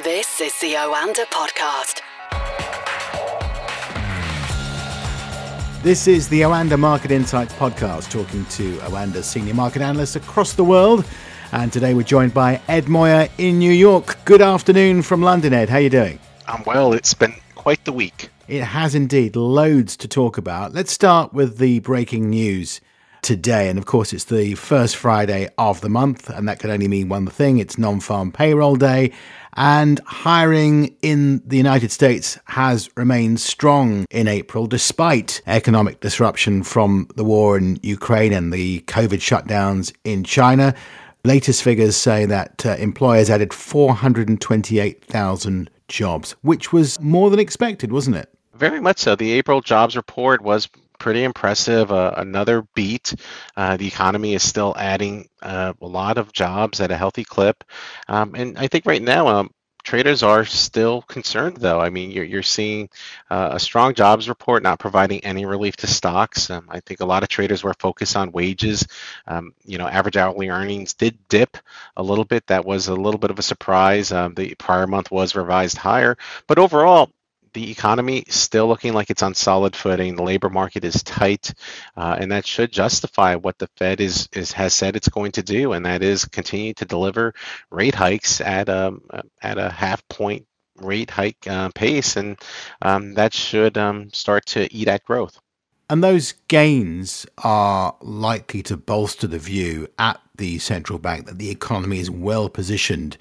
This is the Oanda Podcast. This is the Oanda Market Insights Podcast, talking to Oanda's senior market analysts across the world. And today we're joined by Ed Moya in New York. Good afternoon from London, Ed. How are you doing? I'm well. It's been quite the week. It has indeed. Loads to talk about. Let's start with the breaking news today. And of course, it's the first Friday of the month, and that can only mean one thing it's non farm payroll day. And hiring in the United States has remained strong in April, despite economic disruption from the war in Ukraine and the COVID shutdowns in China. Latest figures say that uh, employers added 428,000 jobs, which was more than expected, wasn't it? Very much so. The April jobs report was pretty impressive. Uh, another beat. Uh, the economy is still adding uh, a lot of jobs at a healthy clip, um, and I think right now. Um, traders are still concerned though. I mean, you're, you're seeing uh, a strong jobs report not providing any relief to stocks. Um, I think a lot of traders were focused on wages. Um, you know, average hourly earnings did dip a little bit. That was a little bit of a surprise. Um, the prior month was revised higher, but overall, the economy still looking like it's on solid footing. The labor market is tight, uh, and that should justify what the Fed is, is has said it's going to do, and that is continue to deliver rate hikes at a um, at a half point rate hike uh, pace, and um, that should um, start to eat at growth. And those gains are likely to bolster the view at the central bank that the economy is well positioned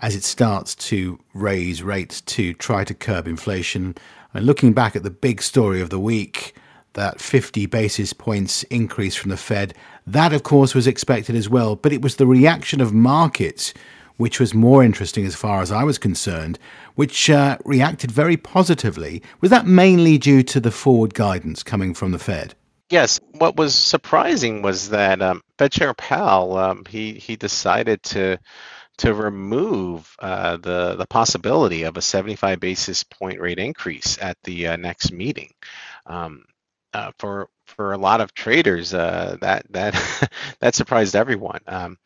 as it starts to raise rates to try to curb inflation. And looking back at the big story of the week, that 50 basis points increase from the Fed, that of course was expected as well, but it was the reaction of markets which was more interesting as far as I was concerned, which uh, reacted very positively. Was that mainly due to the forward guidance coming from the Fed? Yes. What was surprising was that um, Fed Chair Powell um, he he decided to to remove uh, the the possibility of a 75 basis point rate increase at the uh, next meeting. Um, uh, for for a lot of traders, uh, that that that surprised everyone. Um,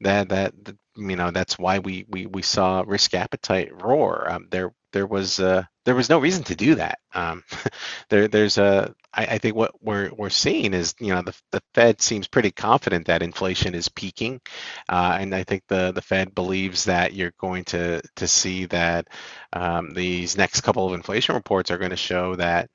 that that you know that's why we we we saw risk appetite roar. Um, there there was uh, there was no reason to do that. Um, there there's a I, I, think what we're we're seeing is you know the the Fed seems pretty confident that inflation is peaking, uh, and I think the the Fed believes that you're going to to see that um, these next couple of inflation reports are going to show that.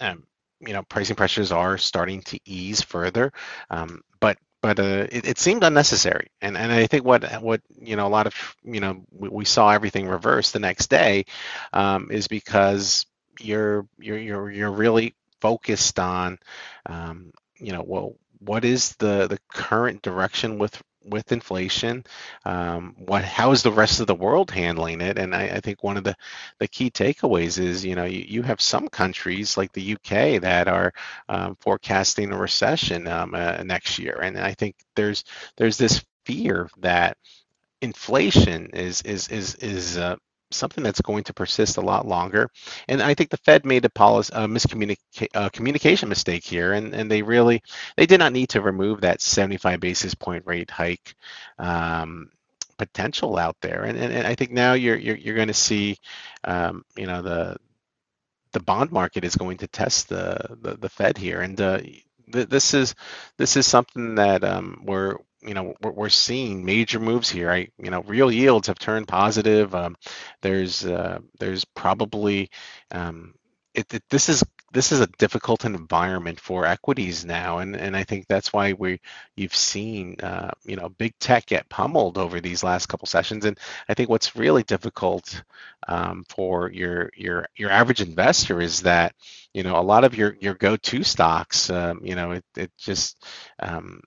Um, you know, pricing pressures are starting to ease further, um, but but uh, it, it, seemed unnecessary. And and I think what what you know a lot of you know we, we saw everything reverse the next day um, is because you're you're you're you're really focused on um, you know well what is the the current direction with with inflation um, what how is the rest of the world handling it? And I, I, think one of the the key takeaways is you know you, you have some countries like the UK that are um, forecasting a recession um, uh, next year. And I think there's there's this fear that inflation is is is is uh, something that's going to persist a lot longer. And I think the Fed made a policy a miscommunication communication mistake here, and and they really they did not need to remove that 75 basis point rate hike. Um, potential out there and, and, and I think now you're you're, you're going to see um, you know the the bond market is going to test the the, the Fed here and uh, th- this is this is something that um, we're you know we're, we're, seeing major moves here. I you know real yields have turned positive. Um, there's uh, there's probably um, it, it, this is this is a difficult environment for equities now, and and I think that's why we you've seen uh, you know big tech get pummeled over these last couple sessions, and I think what's really difficult um, for your your your average investor is that you know a lot of your your go-to stocks, um, you know it it just um,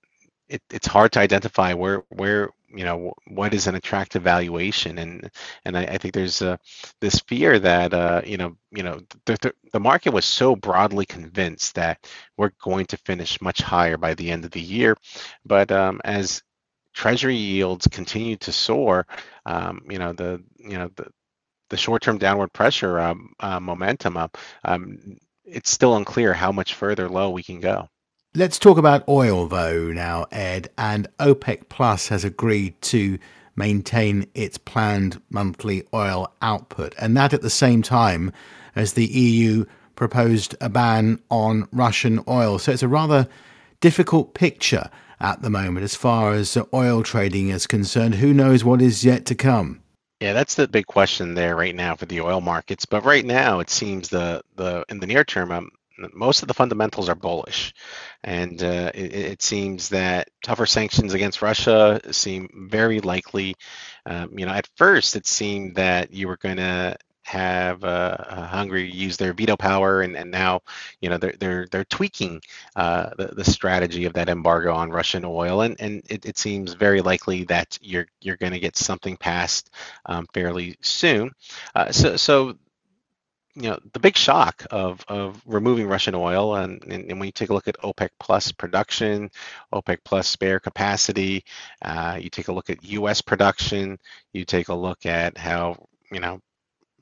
it, it's hard to identify where where you know what is an attractive valuation. And and I, I think there's uh, this fear that uh, you know you know the, the, the market was so broadly convinced that we're going to finish much higher by the end of the year. But um, as treasury yields continue to soar um, you know the you know the the short-term downward pressure um, uh, momentum up um, it's still unclear how much further low we can go Let's talk about oil, though, now, Ed. And OPEC Plus has agreed to maintain its planned monthly oil output. And that at the same time as the EU proposed a ban on Russian oil. So it's a rather difficult picture at the moment as far as oil trading is concerned. Who knows what is yet to come? Yeah, that's the big question there right now for the oil markets. But right now, it seems the the in the near term, um, most of the fundamentals are bullish, and uh, it, it, seems that tougher sanctions against Russia seem very likely. Um, you know, at first it seemed that you were going to have uh, uh, Hungary use their veto power, and, and now you know they're they're they're tweaking uh, the, the strategy of that embargo on Russian oil, and and it, it seems very likely that you're you're going to get something passed um, fairly soon. Uh, so so you know the big shock of of removing Russian oil, and, and, and when you take a look at OPEC plus production, OPEC plus spare capacity, uh, you take a look at U.S. production, you take a look at how you know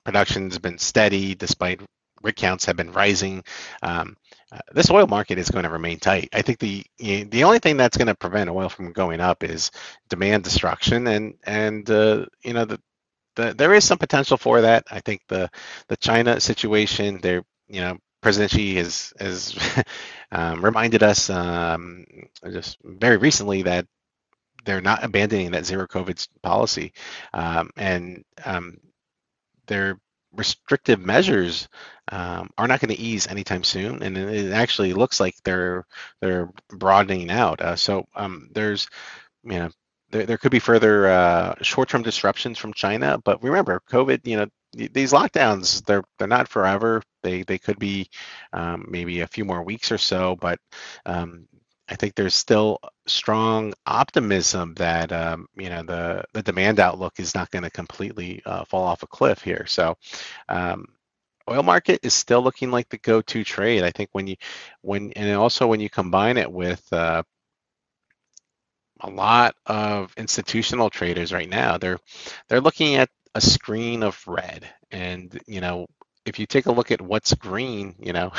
production's been steady despite rig counts have been rising. Um, uh, this oil market is going to remain tight. I think the the only thing that's going to prevent oil from going up is demand destruction, and and uh, you know the, the there is some potential for that. I think the the China situation, there you know President Xi has has um, reminded us um, just very recently that they're not abandoning that zero COVID policy, um, and um, their restrictive measures um, are not going to ease anytime soon, and it actually looks like they're they're broadening out. Uh, so um, there's you know there, there could be further uh, short-term disruptions from China, but remember, COVID, you know, these lockdowns they're they're not forever. They they could be um, maybe a few more weeks or so, but um, I think there's still strong optimism that um, you know the the demand outlook is not going to completely uh, fall off a cliff here. So, um, oil market is still looking like the go-to trade. I think when you when and also when you combine it with uh, a lot of institutional traders right now, they're they're looking at a screen of red, and you know if you take a look at what's green, you know,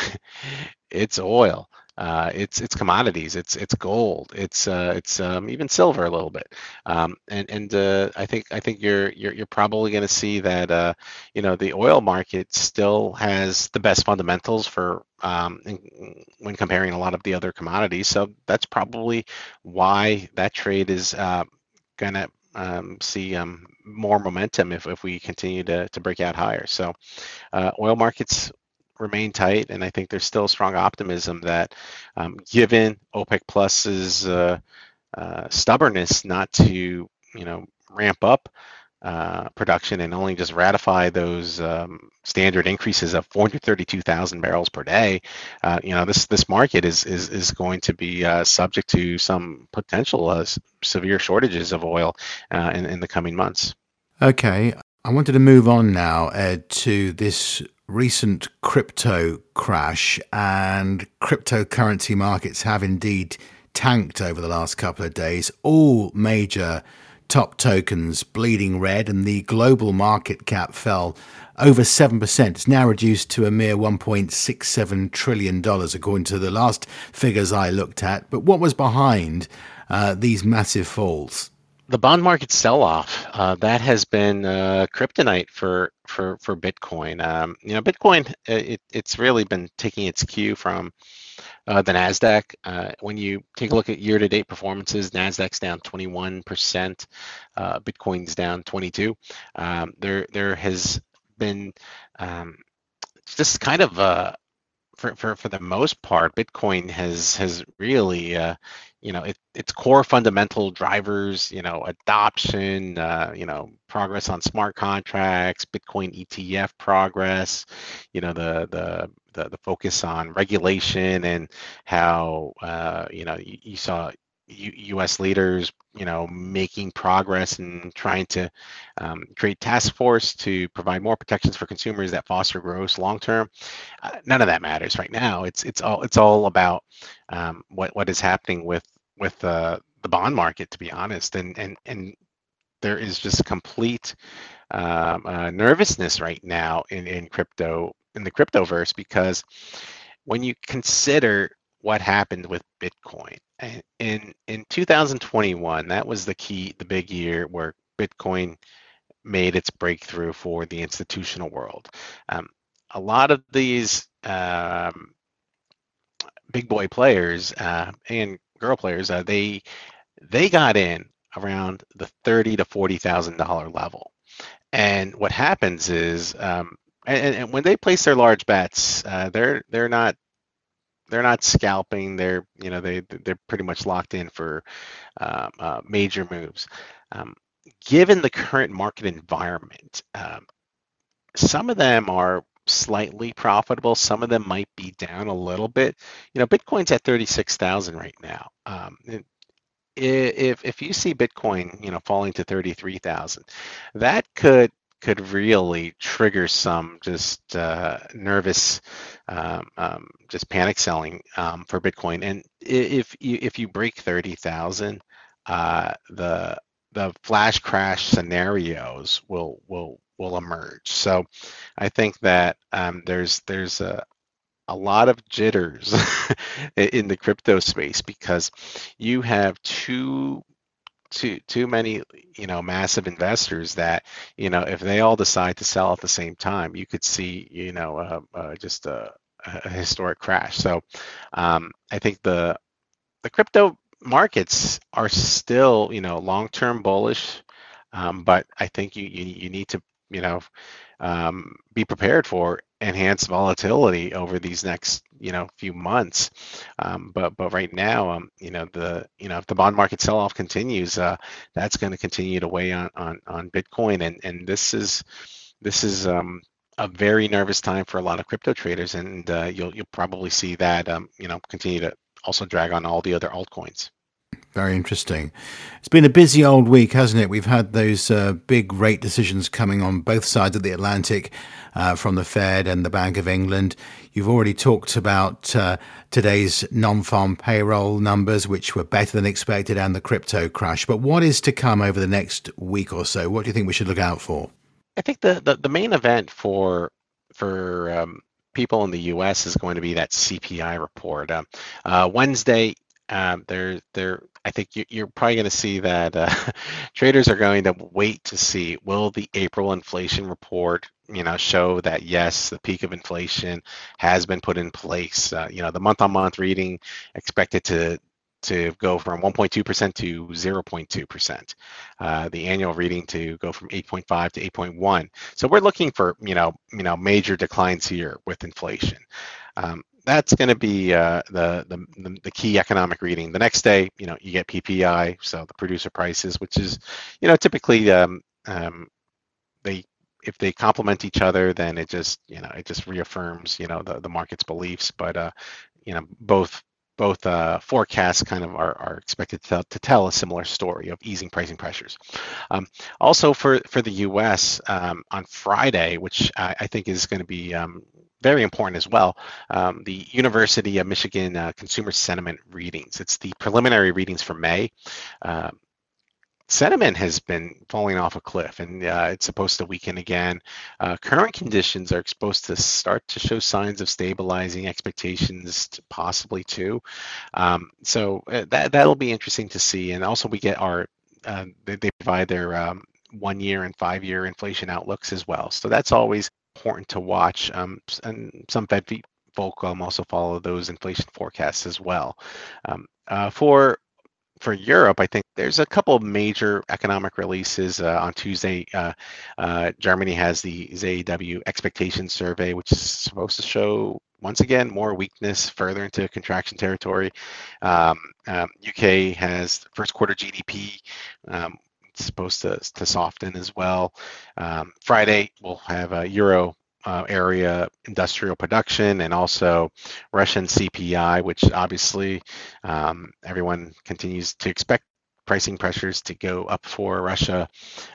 it's oil. Uh, it's it's commodities. It's it's gold. It's uh, it's um, even silver a little bit. Um, and and uh, I think I think you're you're you're probably going to see that uh, you know the oil market still has the best fundamentals for um, in, when comparing a lot of the other commodities. So that's probably why that trade is uh, going to um, see um, more momentum if, if we continue to, to break out higher. So uh, oil markets remain tight, and I think there's still strong optimism that um, given OPEC Plus's uh, uh, stubbornness not to you know ramp up uh, production and only just ratify those um, standard increases of 432,000 barrels per day, uh, you know, this this market is is is going to be uh, subject to some potential uh, severe shortages of oil uh, in in the coming months. Okay, I wanted to move on now, Ed, to this recent crypto crash, and cryptocurrency markets have indeed tanked over the last couple of days. All major top tokens bleeding red, and the global market cap fell over 7%. It's now reduced to a mere $1.67 trillion, according to the last figures I looked at. But what was behind uh, these massive falls? The bond market sell-off uh, that has been uh, kryptonite for for for Bitcoin. Um, you know, Bitcoin it, it's really been taking its cue from uh, the Nasdaq. Uh, when you take a look at year-to-date performances, Nasdaq's down 21%, uh, Bitcoin's down 22. Um, there, there has been um, just kind of uh, for, for for the most part, Bitcoin has has really uh, you know, it, its core fundamental drivers, you know, adoption, uh, you know, progress on smart contracts, Bitcoin ETF progress, you know, the the the, the focus on regulation and how uh, you know you, you saw U- U.S. leaders, you know, making progress and trying to um, create task force to provide more protections for consumers that foster growth long term. Uh, none of that matters right now. It's it's all it's all about um, what what is happening with with uh, the bond market, to be honest, and and and there is just complete um, uh, nervousness right now in in crypto in the cryptoverse because when you consider what happened with Bitcoin in in 2021, that was the key, the big year where Bitcoin made its breakthrough for the institutional world. Um, a lot of these um, big boy players uh, and girl players, uh, they they got in around the thirty to forty thousand dollar level, and what happens is, um, and, and, when they place their large bets, uh, they're they're not they're not scalping. They're you know they they're pretty much locked in for um, uh, major moves. Um, given the current market environment, um, some of them are slightly profitable. Some of them might be down a little bit. You know, Bitcoin's at 36,000 right now. Um, if if you see Bitcoin, you know, falling to 33,000, that could could really trigger some just uh, nervous, um, um, just panic selling um, for Bitcoin. And if you if you break 30,000, uh, the the flash crash scenarios will will will emerge. So I think that um, there's there's a a lot of jitters in the crypto space because you have too too too many you know massive investors that you know if they all decide to sell at the same time you could see you know uh, uh, just a, a, historic crash. So um, i think the the crypto markets are still you know long term bullish um, but i think you, you you need to you know um, be prepared for enhanced volatility over these next you know few months. Um, but but right now um, you know the you know if the bond market sell off continues uh, that's going to continue to weigh on on on bitcoin. And and this is this is um, a very nervous time for a lot of crypto traders. And uh, you'll you'll probably see that um, you know continue to also drag on all the other altcoins very interesting. It's been a busy old week, hasn't it? We've had those uh, big rate decisions coming on both sides of the Atlantic uh, from the Fed and the Bank of England. You've already talked about uh, today's non farm payroll numbers, which were better than expected, and the crypto crash. But what is to come over the next week or so? What do you think we should look out for? I think the, the, the main event for for um, people in the U.S. is going to be that CPI report. Um, uh, Wednesday, um, they're they're I think you, are probably going to see that uh, traders are going to wait to see will the April inflation report, you know, show that yes, the peak of inflation has been put in place. Uh, you know, the month-on-month reading expected to to go from 1.2% to 0.2%. Uh, the annual reading to go from 8.5 to 8.1. So we're looking for you know you know major declines here with inflation. Um, that's going to be uh, the, the, the key economic reading. The next day, you know, you get PPI, so the producer prices, which is, you know, typically um, um, they if they complement each other, then it just you know it just reaffirms you know the the market's beliefs. But uh, you know both both uh, forecasts kind of are, are expected to, to, tell a similar story of easing pricing pressures. Um, also for, for the US um, on Friday, which I, I think is going to be um, very important as well, um, the University of Michigan uh, Consumer Sentiment Readings. It's the preliminary readings for May. Uh, sentiment has been falling off a cliff and uh, it's supposed to weaken again. Uh, current conditions are supposed to start to show signs of stabilizing expectations, to possibly too. Um, so uh, that that'll be interesting to see. And also, we get our uh, they, they, provide their um, one year and five year inflation outlooks as well. So that's always important to watch. Um, and some Fed folk um, also follow those inflation forecasts as well. Um, uh, for for Europe, I think there's a couple of major economic releases uh, on Tuesday. Uh, uh, Germany has the ZEW expectation survey, which is supposed to show once again more weakness further into contraction territory. Um, um, UK has first quarter GDP, um, supposed to, to soften as well. Um, Friday, we'll have a Euro uh, area industrial production and also Russian CPI, which obviously um, everyone continues to expect pricing pressures to go up for Russia.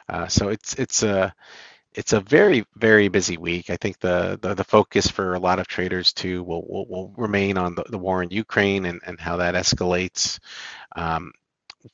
Uh, so it's it's a it's a very very busy week. I think the the, the focus for a lot of traders too will will, will remain on the, the war in Ukraine and, and how that escalates. Um,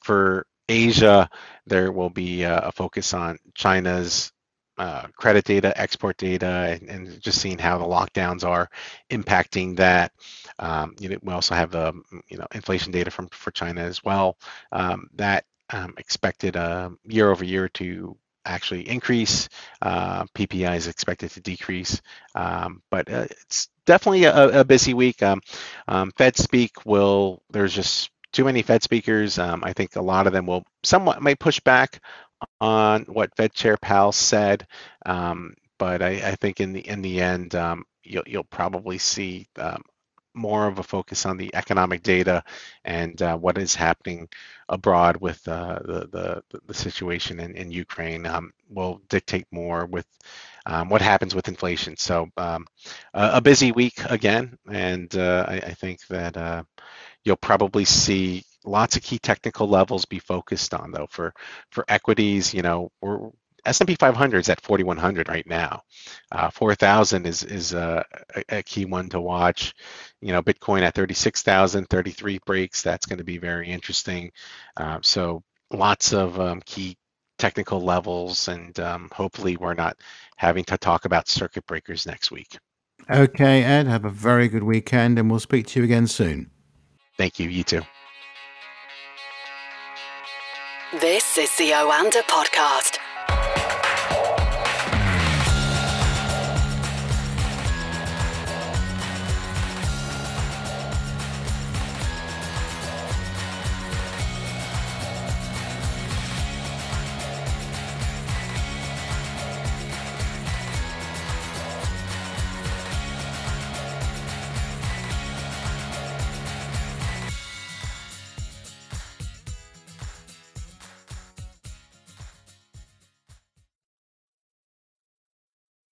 for Asia, there will be a, a focus on China's uh, credit data, export data, and, and, just seeing how the lockdowns are impacting that. Um, you know, we also have the you know inflation data from for China as well. Um, that um, expected uh, year over year to actually increase. Uh, PPI is expected to decrease, um, but uh, it's definitely a, a busy week. Um, um, Fed speak will. There's just too many Fed speakers. Um, I think a lot of them will somewhat may push back on what Fed Chair Powell said, um, but I, I, think in the in the end, um, you'll you'll probably see um, more of a focus on the economic data and uh, what is happening abroad with uh, the, the, the situation in, in Ukraine um, will dictate more with um, what happens with inflation. So um, a, a, busy week again, and uh, I, I, think that uh, you'll probably see lots of key technical levels be focused on though for for equities you know we're S&P 500 is at 4100 right now. Uh, 4000 is is a, a, key one to watch. You know, Bitcoin at 36,000, 33 breaks. That's going to be very interesting. Uh, so lots of um, key technical levels, and um, hopefully we're not having to talk about circuit breakers next week. Okay, Ed. Have a very good weekend, and we'll speak to you again soon. Thank you. You too. This is the Oanda podcast.